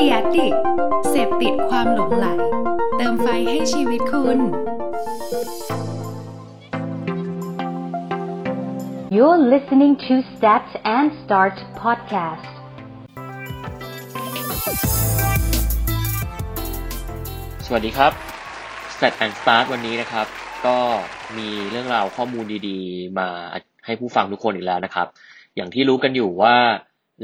ดียดิกเสพติดความหลงไหล เติมไฟให้ชีวิตคุณ You're listening to Start and Start podcast. สวัสดีครับ Stat and Start วันนี้นะครับ ก็มีเรื่องราวข้อมูลดีๆ มาให้ผู้ฟังทุกคนอีกแล้วนะครับ อย่างที่รู้กันอยู่ว่า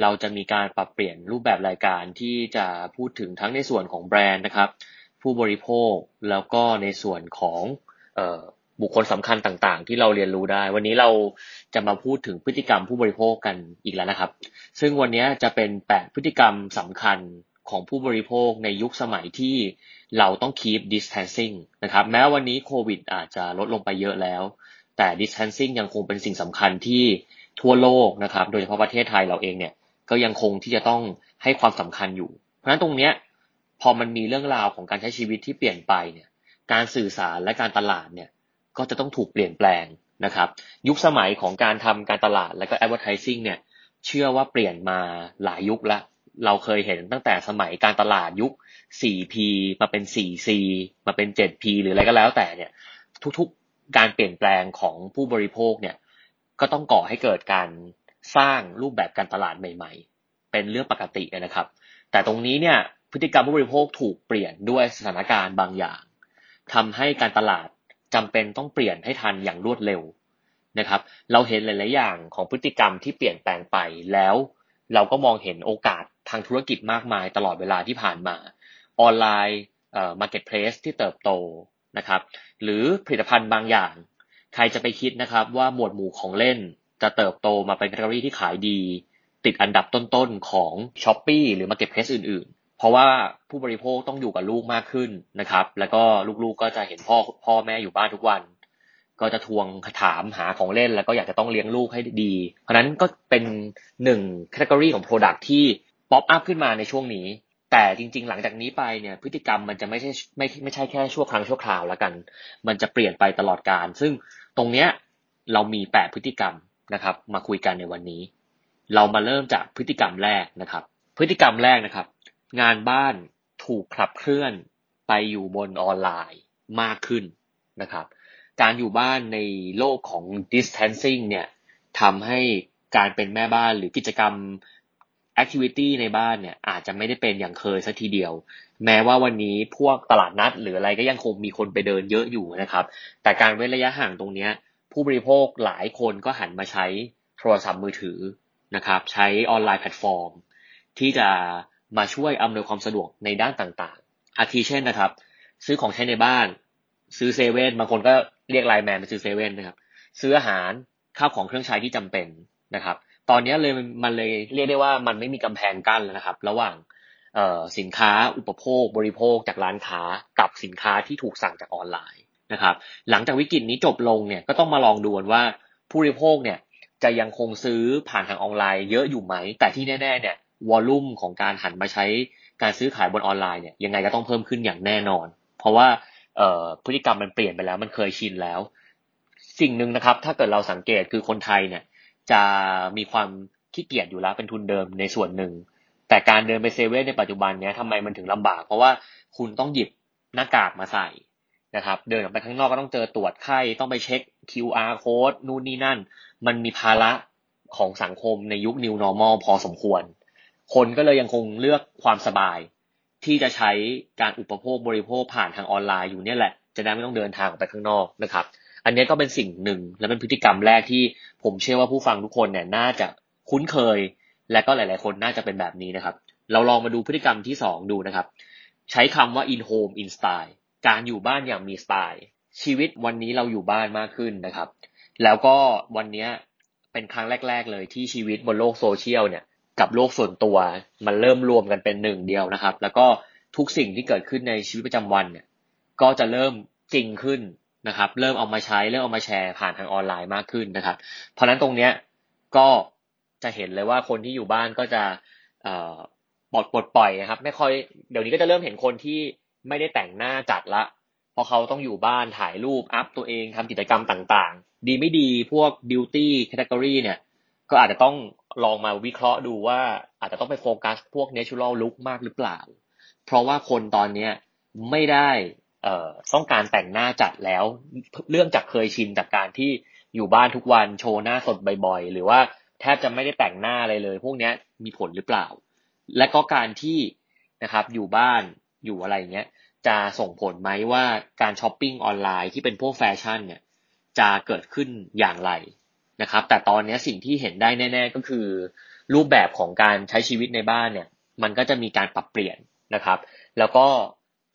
เราจะมีการปรับเปลี่ยนรูปแบบรายการที่จะพูดถึงทั้งในส่วนของแบรนด์นะครับ ผู้บริโภคแล้วก็ในส่วนของออบุคคลสำคัญต่างๆ ที่เราเรียนรู้ได้ วันนี้เราจะมาพูดถึงพฤติกรรมผู้บริโภคกันอีกแล้วนะครับ ซึ่งวันนี้จะเป็นแปดพฤติกรรมสำคัญของผู้บริโภคในยุคสมัยที่เราต้อง keep distancing นะครับ แม้วันนี้โควิดอาจจะลดลงไปเยอะแล้ว แต่ distancing ยังคงเป็นสิ่งสำคัญที่ทั่วโลกนะครับ โดยเฉพาะประเทศไทยเราเองเนี่ย ก็ยังคงที่จะต้องให้ความสำคัญอยู่ เพราะฉะนั้นตรงเนี้ยพอมันมีเรื่องราวของการใช้ชีวิตที่เปลี่ยนไปเนี่ยการสื่อสารและการตลาดเนี่ยก็จะต้องถูกเปลี่ยนแปลงนะครับยุคสมัยของการทำการตลาดและก็ advertising เนี่ยเชื่อว่าเปลี่ยนมาหลายยุคละเราเคยเห็นตั้งแต่สมัยการตลาดยุค 4P มาเป็น 4C มาเป็น 7P หรืออะไรก็แล้วแต่เนี่ยทุกๆการเปลี่ยนแปลงของผู้บริโภคเนี่ยก็ต้องก่อให้เกิดการ สร้างรูปแบบการตลาดใหม่ ๆ เป็นเรื่องปกตินะครับ แต่ตรงนี้เนี่ยพฤติกรรมผู้บริโภคถูกเปลี่ยนด้วยสถานการณ์บางอย่างทำให้การตลาดจำเป็นต้องเปลี่ยนให้ทันอย่างรวดเร็วนะครับ เราเห็นหลาย ๆ อย่างของพฤติกรรมที่เปลี่ยนแปลงไปแล้ว เราก็มองเห็นโอกาสทางธุรกิจมากมายตลอดเวลาที่ผ่านมา ออนไลน์เอ่อ marketplace ที่เติบโตนะครับ หรือผลิตภัณฑ์บางอย่าง ใครจะไปคิดนะครับว่าหมวดหมู่ของเล่น จะเติบโตมาเป็นแคตตาล็อที่ขายดี ติดอันดับต้นๆของ s h อ p e e หรือ Marketplace อื่น ๆ เพราะว่าผู้บริโภคต้องอยู่กับลูกมากขึ้นนะครับ แล้วก็ลูกๆก็จะเห็นพ่อพ่อแม่อยู่บ้านทุกวัน ก็จะทวงถามหาของเล่น แล้วก็อยากจะต้องเลี้ยงลูกให้ดี เพราะนั้นก็เป็นหนึ่งแคตตาล็อของ Product ที่ป๊อปอัพขึ้นมาในช่วงนี้ แต่จริง ๆ หลังจากนี้ไปเนี่ยพฤติกรรมมันจะไม่ใช่ไม่ไม่ใช่แค่ชั่วครั้งชั่วคราวแล้วกัน มันจะเปลี่ยนไปตลอดกาล ซึ่งตรงเนี้ยเรามีแปดพฤติกรรม นะครับ มาคุยกันในวันนี้ เรามาเริ่มจากพฤติกรรมแรกนะครับ พฤติกรรมแรกนะครับ งานบ้านถูกขับเคลื่อนไปอยู่บนออนไลน์มากขึ้นนะครับ การอยู่บ้านในโลกของ distancing เนี่ยทำให้การเป็นแม่บ้านหรือกิจกรรม activity ในบ้านเนี่ยอาจจะไม่ได้เป็นอย่างเคยซะทีเดียว แม้ว่าวันนี้พวกตลาดนัดหรืออะไรก็ยังคงมีคนไปเดินเยอะอยู่นะครับ แต่การเว้นระยะห่างตรงเนี้ย ผู้บริโภคหลายคนก็หันมาใช้โทรศัพท์มือถือนะครับ ใช้ออนไลน์แพลตฟอร์ม ที่จะมาช่วยอำนวยความสะดวกในด้านต่างๆ อาทิเช่นนะครับ ซื้อของใช้ในบ้าน ซื้อเซเว่นบางคนก็เรียก LINE MAN ไปซื้อเซเว่นนะครับซื้ออาหารข้าวของเครื่องใช้ที่จำเป็นนะครับ ตอนนี้เลยมันเลยเรียกได้ว่ามันไม่มีกำแพงกั้นแล้วนะครับ ระหว่างสินค้าอุปโภคบริโภคจากร้านค้ากับสินค้าที่ถูกสั่งจากออนไลน์ นะครับ หลังจากวิกฤตนี้จบลงเนี่ยก็ต้องมาลองดูว่าผู้บริโภคเนี่ยจะยังคงซื้อผ่านทางออนไลน์เยอะอยู่ไหม แต่ที่แน่ๆเนี่ยวอลลุ่มของการหันมาใช้การซื้อขายบนออนไลน์เนี่ยยังไงก็ต้องเพิ่มขึ้นอย่างแน่นอน เพราะว่าพฤติกรรมมันเปลี่ยนไปแล้วมันเคยชินแล้ว สิ่งหนึ่งนะครับ ถ้าเกิดเราสังเกตคือคนไทยเนี่ยจะมีความขี้เกียจอยู่แล้วเป็นทุนเดิมในส่วนหนึ่ง แต่การเดินไปเซเว่นในปัจจุบันเนี้ยทำไมมันถึงลำบาก เพราะว่าคุณต้องหยิบหน้ากากมาใส่ นะครับเดินออกไปข้างนอกก็ต้องเจอตรวจไข้ต้องไปเช็ค QR code นู่นนี่นั่น มันมีภาระของสังคมในยุค New Normal พอสมควร คนก็เลยยังคงเลือกความสบาย ที่จะใช้การอุปโภคบริโภคผ่านทางออนไลน์อยู่เนี่ยแหละ จะได้ไม่ต้องเดินทางออกไปข้างนอกนะครับ อันนี้ก็เป็นสิ่งหนึ่งและเป็นพฤติกรรมแรกที่ผมเชื่อว่าผู้ฟังทุกคนเนี่ยน่าจะคุ้นเคย และก็หลาย ๆ คนน่าจะเป็นแบบนี้นะครับ เราลองมาดูพฤติกรรมที่สองดูนะครับ ใช้คำว่า in home in style การอยู่บ้านอย่างมีสไตล์ ชีวิตวันนี้เราอยู่บ้านมากขึ้นนะครับ แล้วก็วันนี้เป็นครั้งแรก ๆ เลยที่ชีวิตบนโลกโซเชียลเนี่ยกับโลกส่วนตัวมันเริ่มรวมกันเป็นหนึ่งเดียวนะครับ แล้วก็ทุกสิ่งที่เกิดขึ้นในชีวิตประจำวันเนี่ยก็จะเริ่มจริงขึ้นนะครับ เริ่มเอามาใช้เริ่มเอามาแชร์ผ่านทางออนไลน์มากขึ้นนะครับ เพราะนั้นตรงเนี้ยก็จะเห็นเลยว่าคนที่อยู่บ้านก็จะปลดปลดปล่อยนะครับ ไม่ค่อยเดี๋ยวนี้ก็จะเริ่มเห็นคนที่ ไม่ได้แต่งหน้าจัดละเพราะเขาต้องอยู่บ้านถ่ายรูปอัพตัวเองทำกิจกรรมต่างๆ ดีไม่ดีพวก beauty category เนี่ยก็อาจจะต้องลองมาวิเคราะห์ดูว่าอาจจะต้องไปโฟกัสพวก natural look มากหรือเปล่า เพราะว่าคนตอนเนี้ยไม่ได้เอ่อต้องการแต่งหน้าจัดแล้ว เรื่องจากเคยชินจากการที่อยู่บ้านทุกวันโชว์หน้าสดบ่อยๆ หรือว่าแทบจะไม่ได้แต่งหน้าอะไรเลย พวกเนี้ยมีผลหรือเปล่า และก็การที่นะครับอยู่บ้านอยู่อะไรเงี้ย จะส่งผลไหมว่าการช้อปปิ้งออนไลน์ที่เป็นพวกแฟชั่นเนี่ยจะเกิดขึ้นอย่างไรนะครับ แต่ตอนนี้สิ่งที่เห็นได้แน่ ๆ ก็คือ รูปแบบของการใช้ชีวิตในบ้านเนี่ยมันก็จะมีการปรับเปลี่ยนนะครับ แล้วก็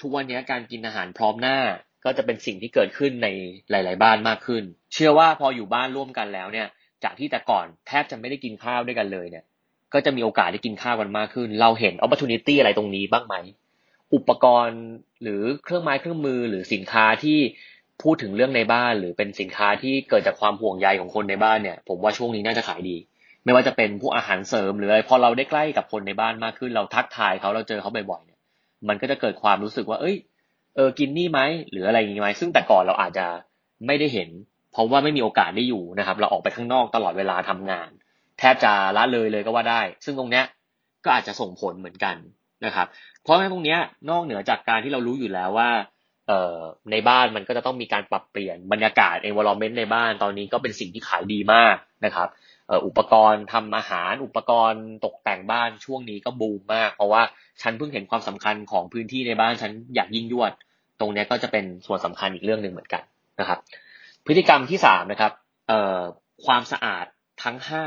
ทุกวันนี้การกินอาหารพร้อมหน้าก็จะเป็นสิ่งที่เกิดขึ้นในหลาย ๆ บ้านมากขึ้น เชื่อว่าพออยู่บ้านร่วมกันแล้วเนี่ย จากที่แต่ก่อนแทบจะไม่ได้กินข้าวด้วยกันเลยเนี่ย ก็จะมีโอกาสได้กินข้าวกันมากขึ้น เราเห็น opportunity อะไรตรงนี้บ้างไหม อุปกรณ์หรือเครื่องไม้เครื่องมือหรือสินค้าที่พูดถึงเรื่องในบ้าน หรือเป็นสินค้าที่เกิดจากความห่วงใยของคนในบ้านเนี่ย ผมว่าช่วงนี้น่าจะขายดี ไม่ว่าจะเป็นพวกอาหารเสริมหรืออะไรพอเราได้ใกล้กับคนในบ้านมากขึ้น เราทักทายเขาเราเจอเขาบ่อยๆเนี่ย มันก็จะเกิดความรู้สึกว่า เอ้ย เออกินนี่ไหมหรืออะไรอย่างงี้ไหมซึ่งแต่ก่อนเราอาจจะไม่ได้เห็น เพราะว่าไม่มีโอกาสได้อยู่นะครับ เราออกไปข้างนอกตลอดเวลาทำงาน แทบจะละเลยเลยก็ว่าได้ ซึ่งตรงเนี้ยก็อาจจะส่งผลเหมือนกัน นะครับ เพราะฉะนั้นตรงนี้นอกเหนือจากการที่เรารู้อยู่แล้วว่าเออในบ้านมันก็จะต้องมีการปรับเปลี่ยนบรรยากาศ environment ในบ้านตอนนี้ก็เป็นสิ่งที่ขายดีมากนะครับอุปกรณ์ทำอาหารอุปกรณ์ตกแต่งบ้านช่วงนี้ก็บูมมาก เพราะว่าฉันเพิ่งเห็นความสำคัญของพื้นที่ในบ้านฉันอยากยิ่งยวด ตรงนี้ก็จะเป็นส่วนสำคัญอีกเรื่องหนึ่งเหมือนกันนะครับ พฤติกรรมที่สามนะครับความสะอาดทั้งห้า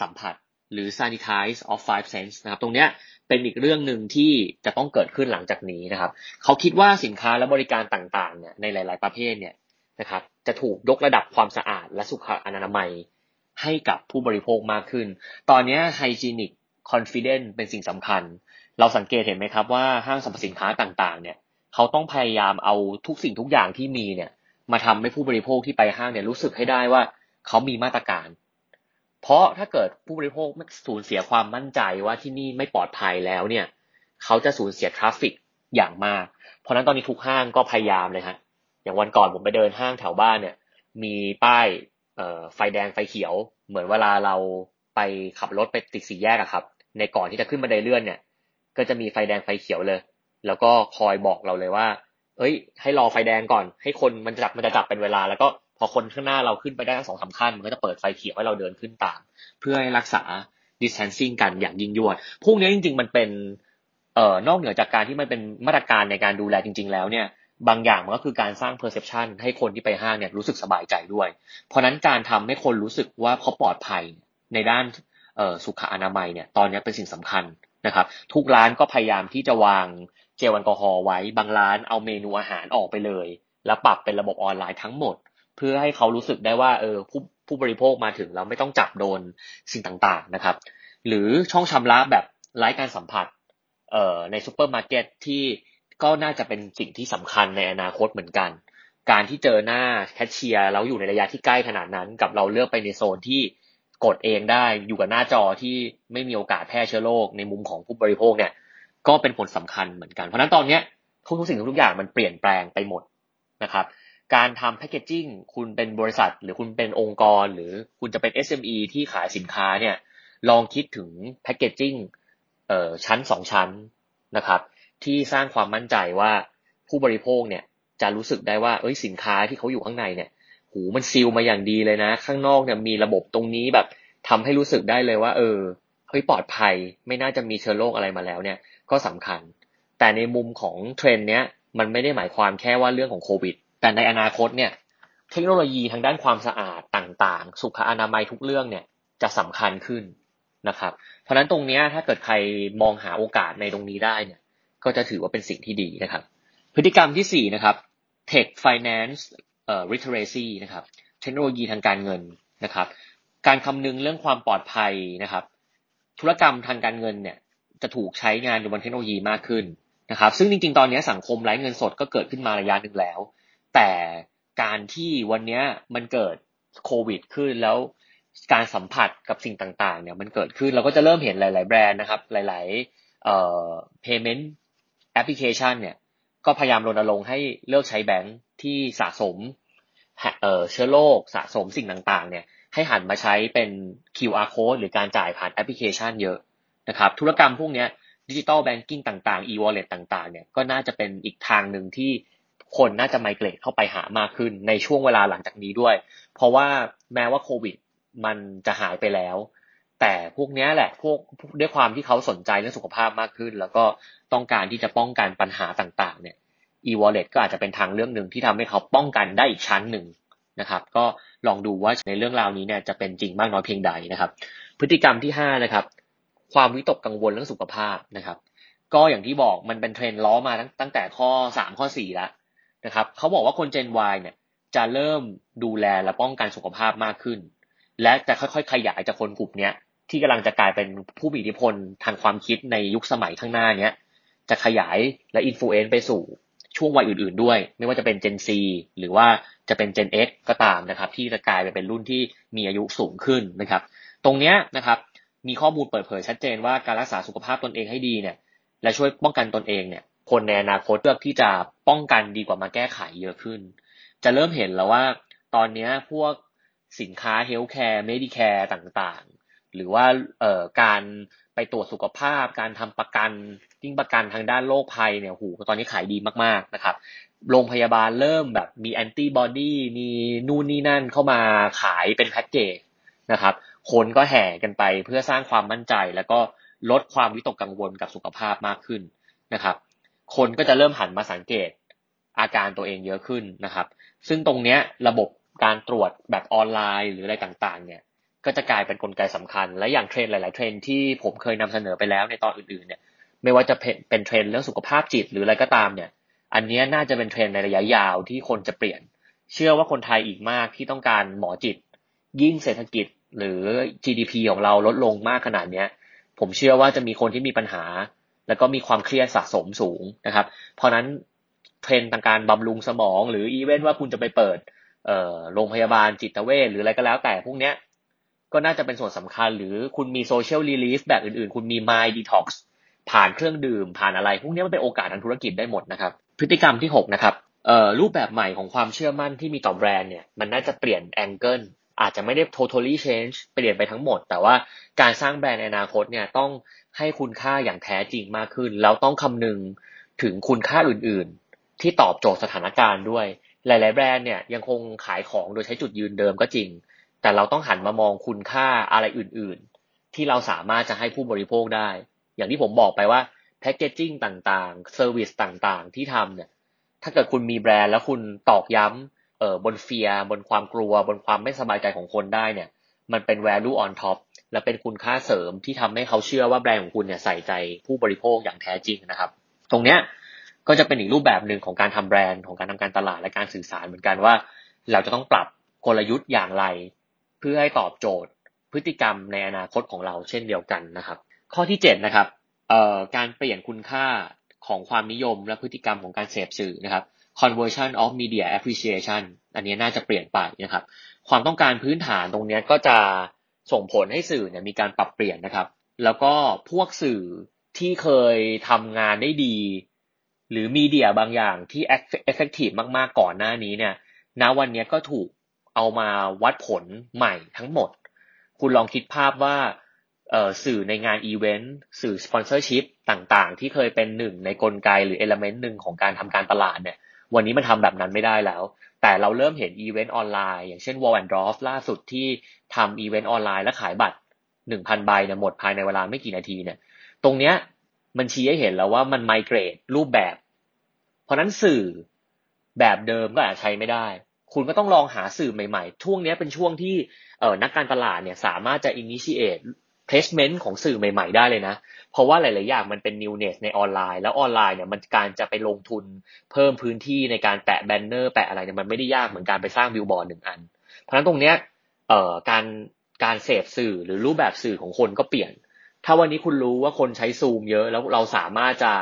สัมผัส หรือ sanitize of five sense นะครับ ตรงเนี้ยเป็นอีกเรื่องหนึ่งที่จะต้องเกิดขึ้นหลังจากนี้นะครับ เขาคิดว่าสินค้าและบริการต่างๆเนี่ยในหลาย ๆ ประเภทเนี่ยนะครับ จะถูกยกระดับความสะอาดและสุขอนามัยให้กับผู้บริโภคมากขึ้น ตอนนี้ hygienic confidence เป็นสิ่งสำคัญ เราสังเกตเห็นไหมครับว่าห้างสรรพสินค้าต่างๆ เนี่ยเขาต้องพยายามเอาทุกสิ่งทุกอย่างที่มีเนี่ยมาทำให้ผู้บริโภคที่ไปห้างเนี่ยรู้สึกให้ได้ว่าเขามีมาตรการ เพราะถ้าเกิดผู้บริโภคสูญเสียความมั่นใจว่าที่นี่ไม่ปลอดภัยแล้วเนี่ยเขาจะสูญเสีย traffic อย่างมาก เพราะนั้นตอนนี้ทุกห้างก็พยายามเลยฮะอย่างวันก่อนผมไปเดินห้างแถวบ้านเนี่ย มีป้ายไฟแดงไฟเขียว เหมือนเวลาเราไปขับรถไปติดสี่แยกอะครับ ในก่อนที่จะขึ้นบันไดเลื่อนเนี่ย ก็จะมีไฟแดงไฟเขียวเลย แล้วก็คอยบอกเราเลยว่า เอ้ย ให้รอไฟแดงก่อน ให้คนมันจับมันจะจับเป็นเวลา แล้วก็ พอคนข้างหน้าเราขึ้นไปได้สองสาขั้น มันก็จะเปิดไฟเขียวให้เราเดินขึ้นตาม เพื่อให้รักษา distancing กันอย่างยิ่งยวด พวกนี้จริง ๆ มันเป็นเอ่อนอกเหนือจากการที่มันเป็นมาตรการในการดูแลจริง ๆ แล้วเนี่ย บางอย่างมันก็คือการสร้าง perception ให้คนที่ไปห้างเนี่ยรู้สึกสบายใจด้วย เพราะนั้นการทำให้คนรู้สึกว่าเขาปลอดภัยในด้านสุขอนามัยเนี่ย ตอนนี้เป็นสิ่งสำคัญนะครับ ทุกร้านก็พยายามที่จะวางเจลแอลกอฮอล์ไว้ บางร้านเอาเมนูอาหารออกไปเลย แล้วปรับเป็นระบบออนไลน์ทั้งหมด เพื่อให้เขารู้สึกได้ว่าเออผู้ผู้บริโภคมาถึงแล้วไม่ต้องจับโดนสิ่งต่างๆนะครับ หรือช่องชำระแบบไร้การสัมผัสเอ่อในซูเปอร์มาร์เก็ตที่ก็น่าจะเป็นสิ่งที่สำคัญในอนาคตเหมือนกัน การที่เจอหน้าแคชเชียร์แล้วอยู่ในระยะที่ใกล้ขนาดนั้น กับเราเลือกไปในโซนที่กดเองได้อยู่กับหน้าจอที่ไม่มีโอกาสแพร่เชื้อโรคในมุมของผู้บริโภคเนี่ย ก็เป็นผลสำคัญเหมือนกัน เพราะนั้นตอนนี้ทุกสิ่งทุกอย่างมันเปลี่ยนแปลงไปหมดนะครับ การทำแพคเกจจิ้งคุณเป็นบริษัท หรือคุณเป็นองค์กร หรือคุณจะเป็น SME ที่ขายสินค้าเนี่ย ลองคิดถึงแพคเกจจิ้งเอ่อชั้นสองชั้นนะครับ ที่สร้างความมั่นใจว่าผู้บริโภคเนี่ยจะรู้สึกได้ว่าเอ้ยสินค้าที่เขาอยู่ข้างในเนี่ย หูมันซีลมาอย่างดีเลยนะ ข้างนอกเนี่ยมีระบบตรงนี้แบบทำให้รู้สึกได้เลยว่า เออเฮ้ยปลอดภัยไม่น่าจะมีเชื้อโรคอะไรมาแล้วเนี่ย ก็สำคัญ แต่ในมุมของเทรนเนี้ยมันไม่ได้หมายความแค่ว่าเรื่องของโควิด แต่ในอนาคตเนี่ย เทคโนโลยีทางด้านความสะอาดต่างๆ สุขอนามัยทุกเรื่องเนี่ยจะสำคัญขึ้นนะครับ เพราะนั้นตรงนี้ถ้าเกิดใครมองหาโอกาสในตรงนี้ได้เนี่ย ก็จะถือว่าเป็นสิ่งที่ดีนะครับ พฤติกรรมที่สี่นะครับ tech finance เอ่อ literacy นะครับ เทคโนโลยีทางการเงินนะครับ การคำนึงเรื่องความปลอดภัยนะครับ ธุรกรรมทางการเงินเนี่ยจะถูกใช้งานอยู่บนเทคโนโลยีมากขึ้นนะครับ ซึ่งจริงๆ ตอนนี้สังคมไร้เงินสดก็เกิดขึ้นมาระยะหนึ่งแล้ว แต่การที่วันนี้มันเกิดโควิดขึ้นแล้วการสัมผัสกับสิ่งต่างๆเนี่ยมันเกิดขึ้นเราก็จะเริ่มเห็นหลาย ๆ แบรนด์นะครับ หลายๆเอ่อ payment application เนี่ยก็พยายามรณรงค์ให้เลิกใช้แบงค์ที่สะสมเอ่อเชื้อโรคสะสมสิ่งต่างๆ เนี่ยให้หันมาใช้เป็น QR code หรือการจ่ายผ่านแอปพลิเคชันเยอะนะครับ ธุรกรรมพวกนี้ digital banking ต่างๆ e-wallet ต่างๆ เนี่ยก็น่าจะเป็นอีกทางหนึ่งที่ คนน่าจะไมเกรดเข้าไปหามากขึ้นในช่วงเวลาหลังจากนี้ด้วย เพราะว่าแม้ว่าโควิดมันจะหายไปแล้ว แต่พวกนี้แหละพวกด้วยความที่เขาสนใจเรื่องสุขภาพมากขึ้น แล้วก็ต้องการที่จะป้องกันปัญหาต่างๆ เนี่ย e-wallet ก็อาจจะเป็นทางเรื่องหนึ่งที่ทำให้เขาป้องกันได้อีกชั้นหนึ่งนะครับ ก็ลองดูว่าในเรื่องราวนี้เนี่ยจะเป็นจริงมากน้อยเพียงใดนะครับ พฤติกรรมที่5นะครับ ความวิตกกังวลเรื่องสุขภาพนะครับ ก็อย่างที่บอกมันเป็นเทรนด์ล้อมาตั้งตั้งแต่ข้อ 3 ข้อ4แล้ว นะครับเขาบอกว่าคน Gen Y เนี่ยจะเริ่มดูแลและป้องกันสุขภาพมากขึ้น และจะค่อยๆ ขยายจากคนกลุ่มนี้ที่กำลังจะกลายเป็นผู้มีอิทธิพลทางความคิดในยุคสมัยข้างหน้าเนี้ยจะขยายและ influence ไปสู่ช่วงวัยอื่นๆด้วย ไม่ว่าจะเป็น Gen Z หรือว่าจะเป็น Gen X ก็ตามนะครับ ที่จะกลายไปเป็นรุ่นที่มีอายุสูงขึ้นนะครับ ตรงเนี้ยนะครับมีข้อมูลเปิดเผยชัดเจนว่าการรักษาสุขภาพตนเองให้ดีเนี่ยและช่วยป้องกันตนเองเนี่ย คนในอนาคตเลือกที่จะป้องกันดีกว่ามาแก้ไขเยอะขึ้น จะเริ่มเห็นแล้วว่าตอนนี้พวกสินค้า healthcare medicare ต่างๆ หรือว่าเอ่อการไปตรวจสุขภาพ การทำประกันยิ่งประกันทางด้านโรคภัยเนี่ยหูยตอนนี้ขายดีมากๆนะครับโรงพยาบาลเริ่มแบบมีแอนติบอดีมีนู่นนี่นั่นเข้ามาขายเป็นแพ็กเกจนะครับ คนก็แห่กันไปเพื่อสร้างความมั่นใจ แล้วก็ลดความวิตกกังวลกับสุขภาพมากขึ้นนะครับ คนก็จะเริ่มหันมาสังเกตอาการตัวเองเยอะขึ้นนะครับ ซึ่งตรงเนี้ยระบบการตรวจแบบออนไลน์หรืออะไรต่างๆ เนี่ย ก็จะกลายเป็นกลไกสำคัญ และอย่างเทรนด์หลาย ๆ เทรนด์ที่ผมเคยนำเสนอไปแล้วในตอนอื่นๆ เนี่ย ไม่ว่าจะเป็นเทรนด์เรื่องสุขภาพจิตหรืออะไรก็ตามเนี่ย อันนี้น่าจะเป็นเทรนด์ในระยะยาวที่คนจะเปลี่ยน เชื่อว่าคนไทยอีกมากที่ต้องการหมอจิต ยิ่งเศรษฐกิจหรือ GDP ของเราลดลงมากขนาดเนี้ย ผมเชื่อว่าจะมีคนที่มีปัญหา แล้วก็มีความเครียดสะสมสูงนะครับ เพราะนั้นเทรนด์ทางการบำรุงสมอง หรืออีเวนต์ว่าคุณจะไปเปิดโรงพยาบาลจิตเวชหรืออะไรก็แล้วแต่พวกเนี้ยก็น่าจะเป็นส่วนสำคัญ หรือคุณมี social relief แบบอื่นๆ คุณมี mind detoxผ่านเครื่องดื่มผ่านอะไร พวกนี้มันเป็นโอกาสทางธุรกิจได้หมดนะครับ พฤติกรรมที่ 6 นะครับรูปแบบใหม่ของความเชื่อมั่นที่มีต่อแบรนด์เนี่ยมันน่าจะเปลี่ยนแองเกิลอาจจะไม่ได้ totally change เปลี่ยนไปทั้งหมด แต่ว่าการสร้างแบรนด์ในอนาคตเนี่ยต้อง ให้คุณค่าอย่างแท้จริงมากขึ้น แล้วต้องคำนึงถึงคุณค่าอื่นๆ ที่ตอบโจทย์สถานการณ์ด้วย หลาย ๆ แบรนด์เนี่ยยังคงขายของโดยใช้จุดยืนเดิมก็จริง แต่เราต้องหันมามองคุณค่าอะไรออื่นๆ ที่เราสามารถจะให้ผู้บริโภคได้ อย่างที่ผมบอกไปว่า packaging ต่างๆ service ต่างๆ ที่ทำเนี่ย ถ้าเกิดคุณมีแบรนด์แล้วคุณตอกย้ำเอ่อบน fear บนความกลัว บนความไม่สบายใจของคนได้เนี่ย มันเป็น value on top และเป็นคุณค่าเสริมที่ทำให้เขาเชื่อว่าแบรนด์ของคุณเนี่ยใส่ใจผู้บริโภคอย่างแท้จริงนะครับ ตรงเนี้ยก็จะเป็นอีกรูปแบบหนึ่งของการทำแบรนด์ของการทำการตลาดและการสื่อสารเหมือนกันว่า เราจะต้องปรับกลยุทธ์อย่างไร เพื่อให้ตอบโจทย์ พฤติกรรมในอนาคตของเราเช่นเดียวกันนะครับ ข้อที่7นะครับเอ่อการเปลี่ยนคุณค่าของความนิยมและพฤติกรรมของการเสพสื่อนะครับ conversion of media appreciation อันนี้น่าจะเปลี่ยนไปนะครับ ความต้องการพื้นฐานตรงนี้ก็จะ ส่งผลให้สื่อเนี่ยมีการปรับเปลี่ยนนะครับ แล้วก็พวกสื่อที่เคยทำงานได้ดี หรือ media บางอย่างที่ effective มากๆก่อนหน้านี้เนี่ยณวันนี้ก็ถูกเอามาวัดผลใหม่ทั้งหมด คุณลองคิดภาพว่าสื่อในงานอีเวนต์สื่อ sponsorship ต่างๆ ที่เคยเป็นหนึ่งในกลไกหรือ element หนึ่งของการทำการตลาดเนี่ย วันนี้มันทำแบบนั้นไม่ได้แล้ว แต่เราเริ่มเห็นอีเวนต์ออนไลน์อย่างเช่น Wall and d r o f ล่าสุดที่ทำอีเวนต์ออนไลน์และขายบัตรหนึ่งพันใบเนี่ยหมดภายในเวลาไม่กี่นาทีเนี่ย ตรงเนี้ยมันชี้ให้เห็นแล้วว่ามันไมเกรดรูปแบบ เพราะนั้นสื่อแบบเดิมก็อาจใช้ไม่ได้ คุณก็ต้องลองหาสื่อใหม่ๆ ช่วงนี้เป็นช่วงที่เออนักการตลาดเนี่ยสามารถจะ initiate placement ของสื่อใหม่ ๆ ได้เลยนะ เพราะว่าหลาย ๆ อย่างมันเป็น newness ในออนไลน์ แล้วออนไลน์เนี่ยมันการจะไปลงทุนเพิ่มพื้นที่ในการแปะแบนเนอร์แปะอะไรเนี่ยมันไม่ได้ยากเหมือนการไปสร้างบิลบอร์ดหนึ่งอัน เพราะฉะนั้นตรงเนี้ยเอ่อการการเสพสื่อหรือรูปแบบสื่อของคนก็เปลี่ยน ถ้าวันนี้คุณรู้ว่าคนใช้ซูมเยอะแล้วเราสามารถจะ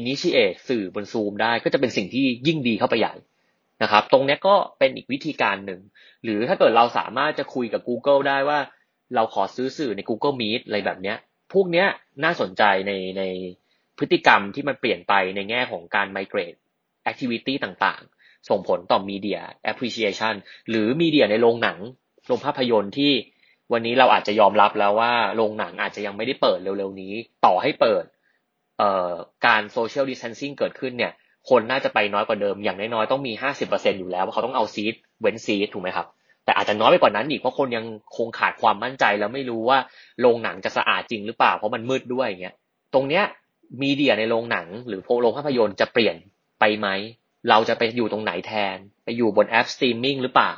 initiate สื่อบนซูมได้ก็จะเป็นสิ่งที่ยิ่งดีเข้าไปใหญ่นะครับ ตรงนี้ก็เป็นอีกวิธีการหนึ่ง หรือถ้าเกิดเราสามารถจะคุยกับ Google ได้ว่า เราขอซื้อสื่อใน Google Meet อะไรแบบเนี้ย พวกเนี้ยน่าสนใจในในพฤติกรรมที่มันเปลี่ยนไปในแง่ของการ migrate activity ต่างๆ ส่งผลต่อ media appreciation หรือ media ในโรงหนัง โรงภาพยนตร์ที่วันนี้เราอาจจะยอมรับแล้วว่าโรงหนังอาจจะยังไม่ได้เปิดเร็วๆนี้ ต่อให้เปิดเอ่อการ social distancing เกิดขึ้นเนี่ย คนน่าจะไปน้อยกว่าเดิม อย่างน้อยๆ ต้องมีห้าสิบเปอร์เซ็นอยู่แล้ว ว่าเขาต้องเอา seat เว้น seat ถูกไหมครับ แต่อาจจะน้อยไปกว่านั้นอีกเพราะคนยังคงขาดความมั่นใจแล้วไม่รู้ว่าโรงหนังจะสะอาดจริงหรือเปล่าเพราะมันมืดด้วยอย่างเงี้ยตรงเนี้ย media ในโรงหนังหรือโรงภาพยนตร์จะเปลี่ยนไปไหม เราจะไปอยู่ตรงไหนแทน ไปอยู่บนแอปสตรีมมิ่งหรือเปล่า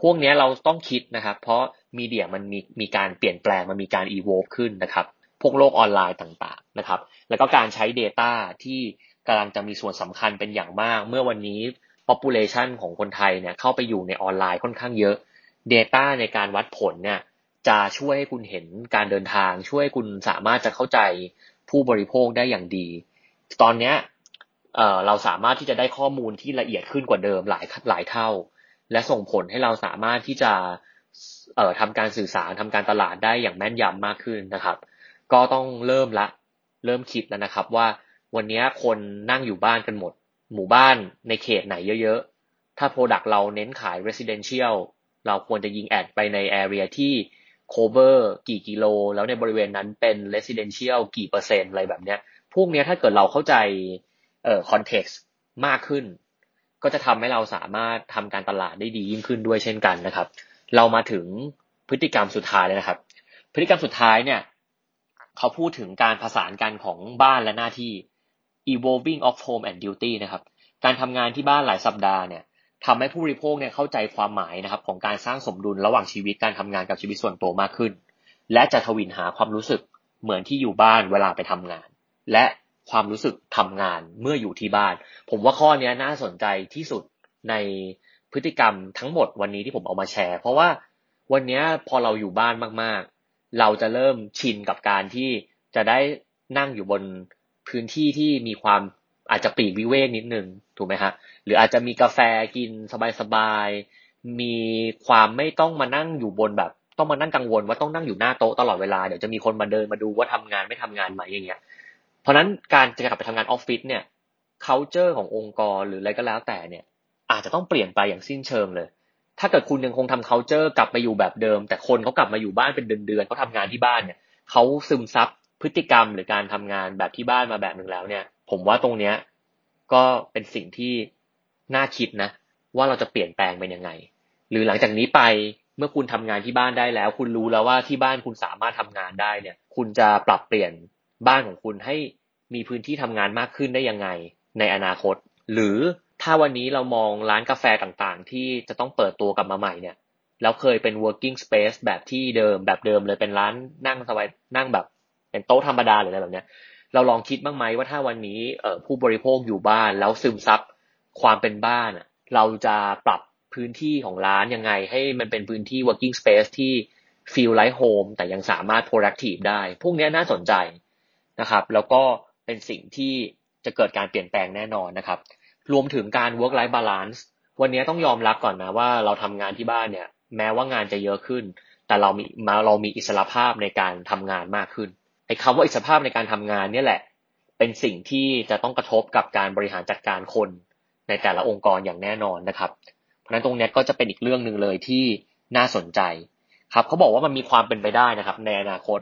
พวกนี้เราต้องคิดนะครับ เพราะ media มันมีมีการเปลี่ยนแปลง มันมีการอีโวขึ้นนะครับ พวกโลกออนไลน์ต่างๆนะครับ แล้วก็การใช้ Data ที่กำลังจะมีส่วนสำคัญเป็นอย่างมาก เมื่อวันนี้ population ของคนไทยเนี่ยเข้าไปอยู่ในออนไลน์ค่อนข้างเยอะ Data ในการวัดผลเนี่ยจะช่วยให้คุณเห็นการเดินทาง ช่วยคุณสามารถจะเข้าใจผู้บริโภคได้อย่างดี ตอนเนี้ยเเราสามารถที่จะได้ข้อมูลที่ละเอียดขึ้นกว่าเดิมหลายหลายเท่า และส่งผลให้เราสามารถที่จะเอ่อทำการสื่อสารทำการตลาดได้อย่างแม่นยำมากขึ้นนะครับ ก็ต้องเริ่มละ เริ่มคิดแล้วนะครับว่าวันนี้คนนั่งอยู่บ้านกันหมด หมู่บ้านในเขตไหนเยอะๆ ถ้าโปรดักต์เราเน้นขาย residential เราควรจะยิงแอดไปใน area ที่ cover กี่กิโล แล้วในบริเวณนั้นเป็น residential กี่เปอร์เซ็นต์อะไรแบบเนี้ย พวกเนี้ยถ้าเกิดเราเข้าใจเอ่อ context มากขึ้น ก็จะทำให้เราสามารถทำการตลาดได้ดียิ่งขึ้นด้วยเช่นกันนะครับ เรามาถึงพฤติกรรมสุดท้ายเลยนะครับ พฤติกรรมสุดท้ายเนี่ยเขาพูดถึงการผสานกันของบ้านและหน้าที่ evolving of home and duty นะครับ การทำงานที่บ้านหลายสัปดาห์เนี่ย ทำให้ผู้บริโภคเนี่ยเข้าใจความหมายนะครับของการสร้างสมดุลระหว่างชีวิตการทำงานกับชีวิตส่วนตัวมากขึ้น และจะทวินหาความรู้สึกเหมือนที่อยู่บ้านเวลาไปทำงาน และความรู้สึกทำงานเมื่ออยู่ที่บ้าน ผมว่าข้อนี้น่าสนใจที่สุดในพฤติกรรมทั้งหมดวันนี้ที่ผมเอามาแชร์ เพราะว่าวันนี้พอเราอยู่บ้านมากๆ เราจะเริ่มชินกับการที่จะได้นั่งอยู่บนพื้นที่ที่มีความ อาจจะปีกวิเวกนิดนึงถูกไหมฮะหรืออาจจะมีกาแฟกินสบายๆมีความไม่ต้องมานั่งอยู่บนแบบ ต้องมานั่งกังวลว่าต้องนั่งอยู่หน้าโต๊ะตลอดเวลาเดี๋ยวจะมีคนมาเดินมาดูว่าทำงานไม่ทำงานไหมอย่างเงี้ย เพราะนั้นการจะกลับไปทำงานออฟฟิศเนี่ย culture ขององค์กรหรืออะไรก็แล้วแต่เนี่ย อาจจะต้องเปลี่ยนไปอย่างสิ้นเชิงเลย ถ้าเกิดคุณยังคงทำ culture กลับมาอยู่แบบเดิม แต่คนเขากลับมาอยู่บ้านเป็นเดือนๆเขาทำงานที่บ้านเนี่ยเขาซึมซับพฤติกรรมหรือการทำงานแบบที่บ้านมาแบบหนึ่งแล้วเนี่ย ผมว่าตรงเนี้ยก็เป็นสิ่งที่น่าคิดนะ ว่าเราจะเปลี่ยนแปลงเป็นยังไง หรือหลังจากนี้ไปเมื่อคุณทำงานที่บ้านได้แล้ว คุณรู้แล้วว่าที่บ้านคุณสามารถทำงานได้เนี่ย คุณจะปรับเปลี่ยนบ้านของคุณให้มีพื้นที่ทำงานมากขึ้นได้ยังไง ในอนาคต หรือถ้าวันนี้เรามองร้านกาแฟต่างๆ ที่จะต้องเปิดตัวกลับมาใหม่เนี่ยแล้วเคยเป็น working space แบบที่เดิมแบบเดิมเลยเป็นร้านนั่งสบายนั่งแบบ เป็นโต๊ะธรรมดาหรืออะไรแบบเนี้ย เราลองคิดบ้างไหมว่าถ้าวันนี้เผู้บริโภคอยู่บ้าน แล้วซึมซับความเป็นบ้านเราจะปรับพื้นที่ของร้านยังไง ให้มันเป็นพื้นที่ working space ที่ feel like home แต่ยังสามารถ productive ได้ พวกนี้น่าสนใจนะครับ แล้วก็เป็นสิ่งที่จะเกิดการเปลี่ยนแปลงแน่นอนนะครับ รวมถึงการ work life balance วันนี้ต้องยอมรับก่อนนะว่าเราทำงานที่บ้านเนี่ย แม้ว่างานจะเยอะขึ้น แต่เรามีมาเรามีอิสระภาพในการทำงานมากขึ้น ไอ้คำว่าอิสรภาพในการทำงานเนี่ยแหละ เป็นสิ่งที่จะต้องกระทบกับการบริหารจัดการคนในแต่ละองค์กรอย่างแน่นอนนะครับ เพราะฉะนั้นตรงนี้ก็จะเป็นอีกเรื่องหนึ่งเลยที่น่าสนใจครับเขาบอกว่ามันมีความเป็นไปได้นะครับ ในอนาคต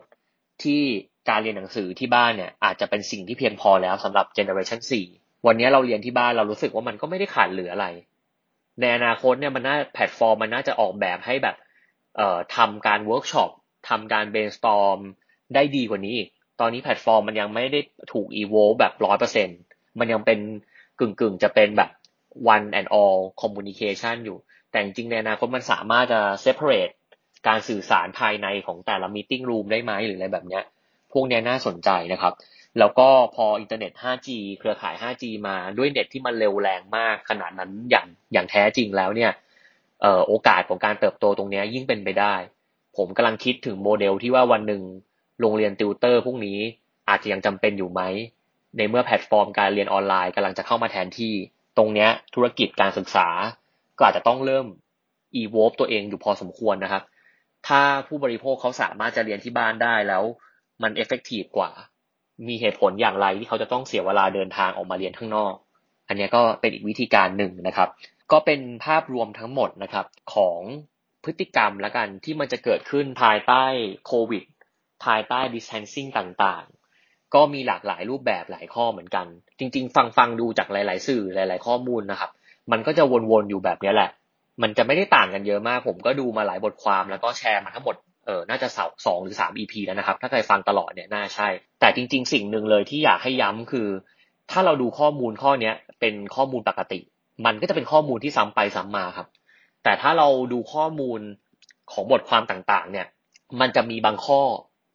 ที่การเรียนหนังสือที่บ้านเนี่ยอาจจะเป็นสิ่งที่เพียงพอแล้วสำหรับเจเนอเรชัน4วันนี้เราเรียนที่บ้านเรารู้สึกว่ามันก็ไม่ได้ขาดเหลืออะไร ในอนาคตเนี่ยมันน่าแพลตฟอร์มมันน่าจะออกแบบให้แบบเอ่อทำการเวิร์กช็อปทำการ brainstorm ได้ดีกว่านี้ตอนนี้แพลตฟอร์มมันยังไม่ได้ถูก evolve แบบร้อยเปอร์เซ็นมันยังเป็นกึ่งกึ่งจะเป็นแบบ one and all communication อยู่ แต่จริงในอนาคตมันสามารถจะ separate การสื่อสารภายในของแต่ละ meeting room ได้ไหมหรืออะไรแบบเนี้ย พวกนี้น่าสนใจนะครับ แล้วก็พออินเทอร์เน็ต 5G เครือข่าย 5G มาด้วยเน็ตที่มันเร็วแรงมากขนาดนั้นอย่างอย่างแท้จริงแล้วเนี่ยออโอกาสของการเติบโตตรงนี้ยิ่งเป็นไปได้ ผมกำลังคิดถึงโมเดลที่ว่าวันหนึ่ง โรงเรียนติวเตอร์พวกนี้อาจจะยังจำเป็นอยู่ไหม ในเมื่อแพลตฟอร์มการเรียนออนไลน์กำลังจะเข้ามาแทนที่ ตรงนี้ธุรกิจการศึกษา ก็อาจจะต้องเริ่ม evolve ตัวเองอยู่พอสมควรนะครับ ถ้าผู้บริโภคเขาสามารถจะเรียนที่บ้านได้แล้ว มัน effective กว่า มีเหตุผลอย่างไรที่เขาจะต้องเสียเวลาเดินทางออกมาเรียนข้างนอก อันนี้ก็เป็นอีกวิธีการหนึ่งนะครับ ก็เป็นภาพรวมทั้งหมดนะครับของพฤติกรรมละกันที่มันจะเกิดขึ้นภายใต้โควิด ภายใต้ distancing ต่างๆ ก็มีหลากหลายรูปแบบหลายข้อเหมือนกัน จริง ๆ ฟังฟังดูจากหลาย ๆ สื่อหลาย ๆ ข้อมูลนะครับ มันก็จะวนๆอยู่แบบนี้แหละ มันจะไม่ได้ต่างกันเยอะมาก ผมก็ดูมาหลายบทความแล้วก็แชร์มาทั้งหมดเออน่าจะสสองหรือสาม EP แล้วนะครับ ถ้าใครฟังตลอดเนี่ยน่าใช่ แต่จริง ๆ สิ่งหนึ่งเลยที่อยากให้ย้ำคือ ถ้าเราดูข้อมูลข้อเนี้ยเป็นข้อมูลปกติ มันก็จะเป็นข้อมูลที่ซ้ำไปซ้ำมาครับ แต่ถ้าเราดูข้อมูลของบทความต่างๆ เนี่ย มันจะมีบางข้อ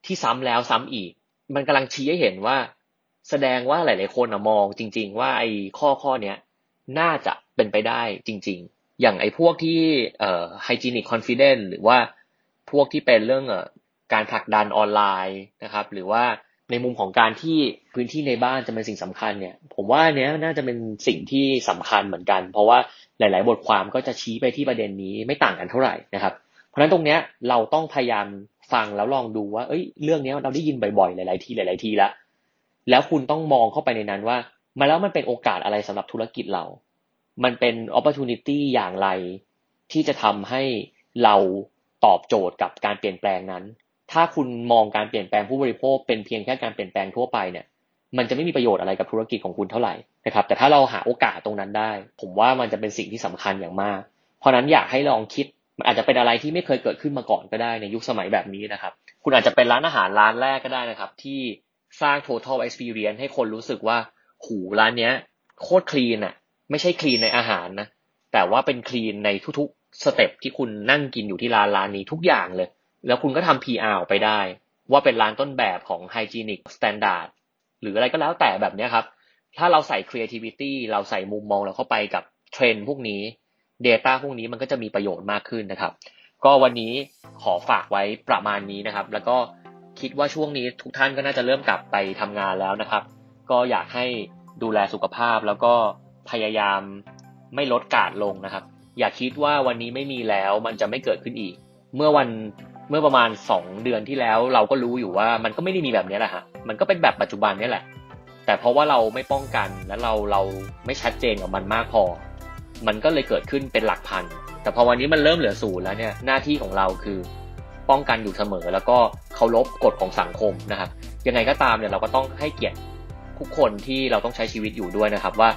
ที่ซ้ำแล้วซ้ำอีก มันกำลังชี้ให้เห็นว่า แสดงว่าหลาย ๆ คนมองจริง ๆ ว่าไอ้ข้อข้อเนี้ยน่าจะเป็นไปได้จริง ๆ อย่างไอ้พวกที่เอ่อ hygienic confidence หรือว่าพวกที่เป็นเรื่องอการผลักดันออนไลน์นะครับ หรือว่าในมุมของการที่พื้นที่ในบ้านจะเป็นสิ่งสำคัญเนี่ย ผมว่าเนี้ยน่าจะเป็นสิ่งที่สำคัญเหมือนกัน เพราะว่าหลาย ๆ บทความก็จะชี้ไปที่ประเด็นนี้ไม่ต่างกันเท่าไหร่นะครับ เพราะฉะนั้นตรงเนี้ยเราต้องพยายาม ฟังแล้วลองดูว่า เอ้ย เรื่องนี้เราได้ยินบ่อยๆ หลาย ๆ ทีหลาย ๆ ทีแล้ว แล้วคุณต้องมองเข้าไปในนั้นว่า มาแล้วมันเป็นโอกาสอะไรสำหรับธุรกิจเรา มันเป็น opportunity อย่างไร ที่จะทำให้เราตอบโจทย์กับการเปลี่ยนแปลงนั้น ถ้าคุณมองการเปลี่ยนแปลงผู้บริโภคเป็นเพียงแค่การเปลี่ยนแปลงทั่วไปเนี่ย มันจะไม่มีประโยชน์อะไรกับธุรกิจของคุณเท่าไหร่นะครับ แต่ถ้าเราหาโอกาสตรงนั้นได้ ผมว่ามันจะเป็นสิ่งที่สำคัญอย่างมาก เพราะนั้นอยากให้ลองคิด มันอาจจะเป็นอะไรที่ไม่เคยเกิดขึ้นมาก่อนก็ได้ในยุคสมัยแบบนี้นะครับ คุณอาจจะเป็นร้านอาหารร้านแรกก็ได้นะครับ ที่สร้าง total experience ให้คนรู้สึกว่าหูร้านเนี้ยโคตรคลีนอะ ไม่ใช่คลีนในอาหารนะ แต่ว่าเป็นคลีนในทุกๆสเต็ปที่คุณนั่งกินอยู่ที่ร้านร้านนี้ทุกอย่างเลย แล้วคุณก็ทำ PR ไปได้ ว่าเป็นร้านต้นแบบของ hygienic standard หรืออะไรก็แล้วแต่แบบนี้ครับ ถ้าเราใส่ creativity เราใส่มุมมองเราเข้าไปกับเทรนด์พวกนี้ Data พวกนี้มันก็จะมีประโยชน์มากขึ้นนะครับ ก็วันนี้ขอฝากไว้ประมาณนี้นะครับ แล้วก็คิดว่าช่วงนี้ทุกท่านก็น่าจะเริ่มกลับไปทำงานแล้วนะครับ ก็อยากให้ดูแลสุขภาพแล้วก็พยายามไม่ลดกาดลงนะครับ อย่าคิดว่าวันนี้ไม่มีแล้วมันจะไม่เกิดขึ้นอีก เมื่อวันเมื่อประมาณสองเดือนที่แล้ว เราก็รู้อยู่ว่ามันก็ไม่ได้มีแบบนี้แหละฮะมันก็เป็นแบบปัจจุบันนี่แหละ แต่เพราะว่าเราไม่ป้องกันและเราเราไม่ชัดเจนกับมันมากพอ มันก็เลยเกิดขึ้นเป็นหลักพัน แต่พอวันนี้มันเริ่มเหลือศูนย์แล้วเนี่ยหน้าที่ของเราคือป้องกันอยู่เสมอ แล้วก็เคารพกฎของสังคมนะครับ ยังไงก็ตามเนี่ยเราก็ต้องให้เกียรติทุกคนที่เราต้องใช้ชีวิตอยู่ด้วยนะครับ ว่า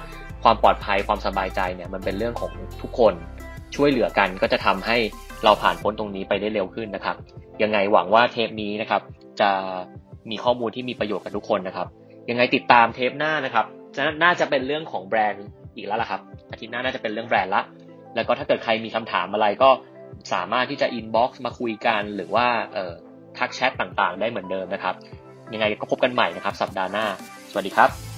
ความปลอดภัยความสบายใจเนี่ยมันเป็นเรื่องของทุกคนช่วยเหลือกันก็จะทำให้เราผ่านพ้นตรงนี้ไปได้เร็วขึ้นนะครับ ยังไงหวังว่าเทปนี้นะครับ จะมีข้อมูลที่มีประโยชน์กับทุกคนนะครับ ยังไงติดตามเทปหน้านะครับน่าจะเป็นเรื่องของแบรนด์ อีกแล้วล่ะครับ อาทิตย์หน้าน่าจะเป็นเรื่องแบรนด์ละ แล้วก็ถ้าเกิดใครมีคำถามอะไรก็สามารถที่จะอินบ็อกซ์มาคุยกัน หรือว่าเอ่อทักแชทต่างๆ ได้เหมือนเดิมนะครับ ยังไงก็พบกันใหม่นะครับ สัปดาห์หน้า สวัสดีครับ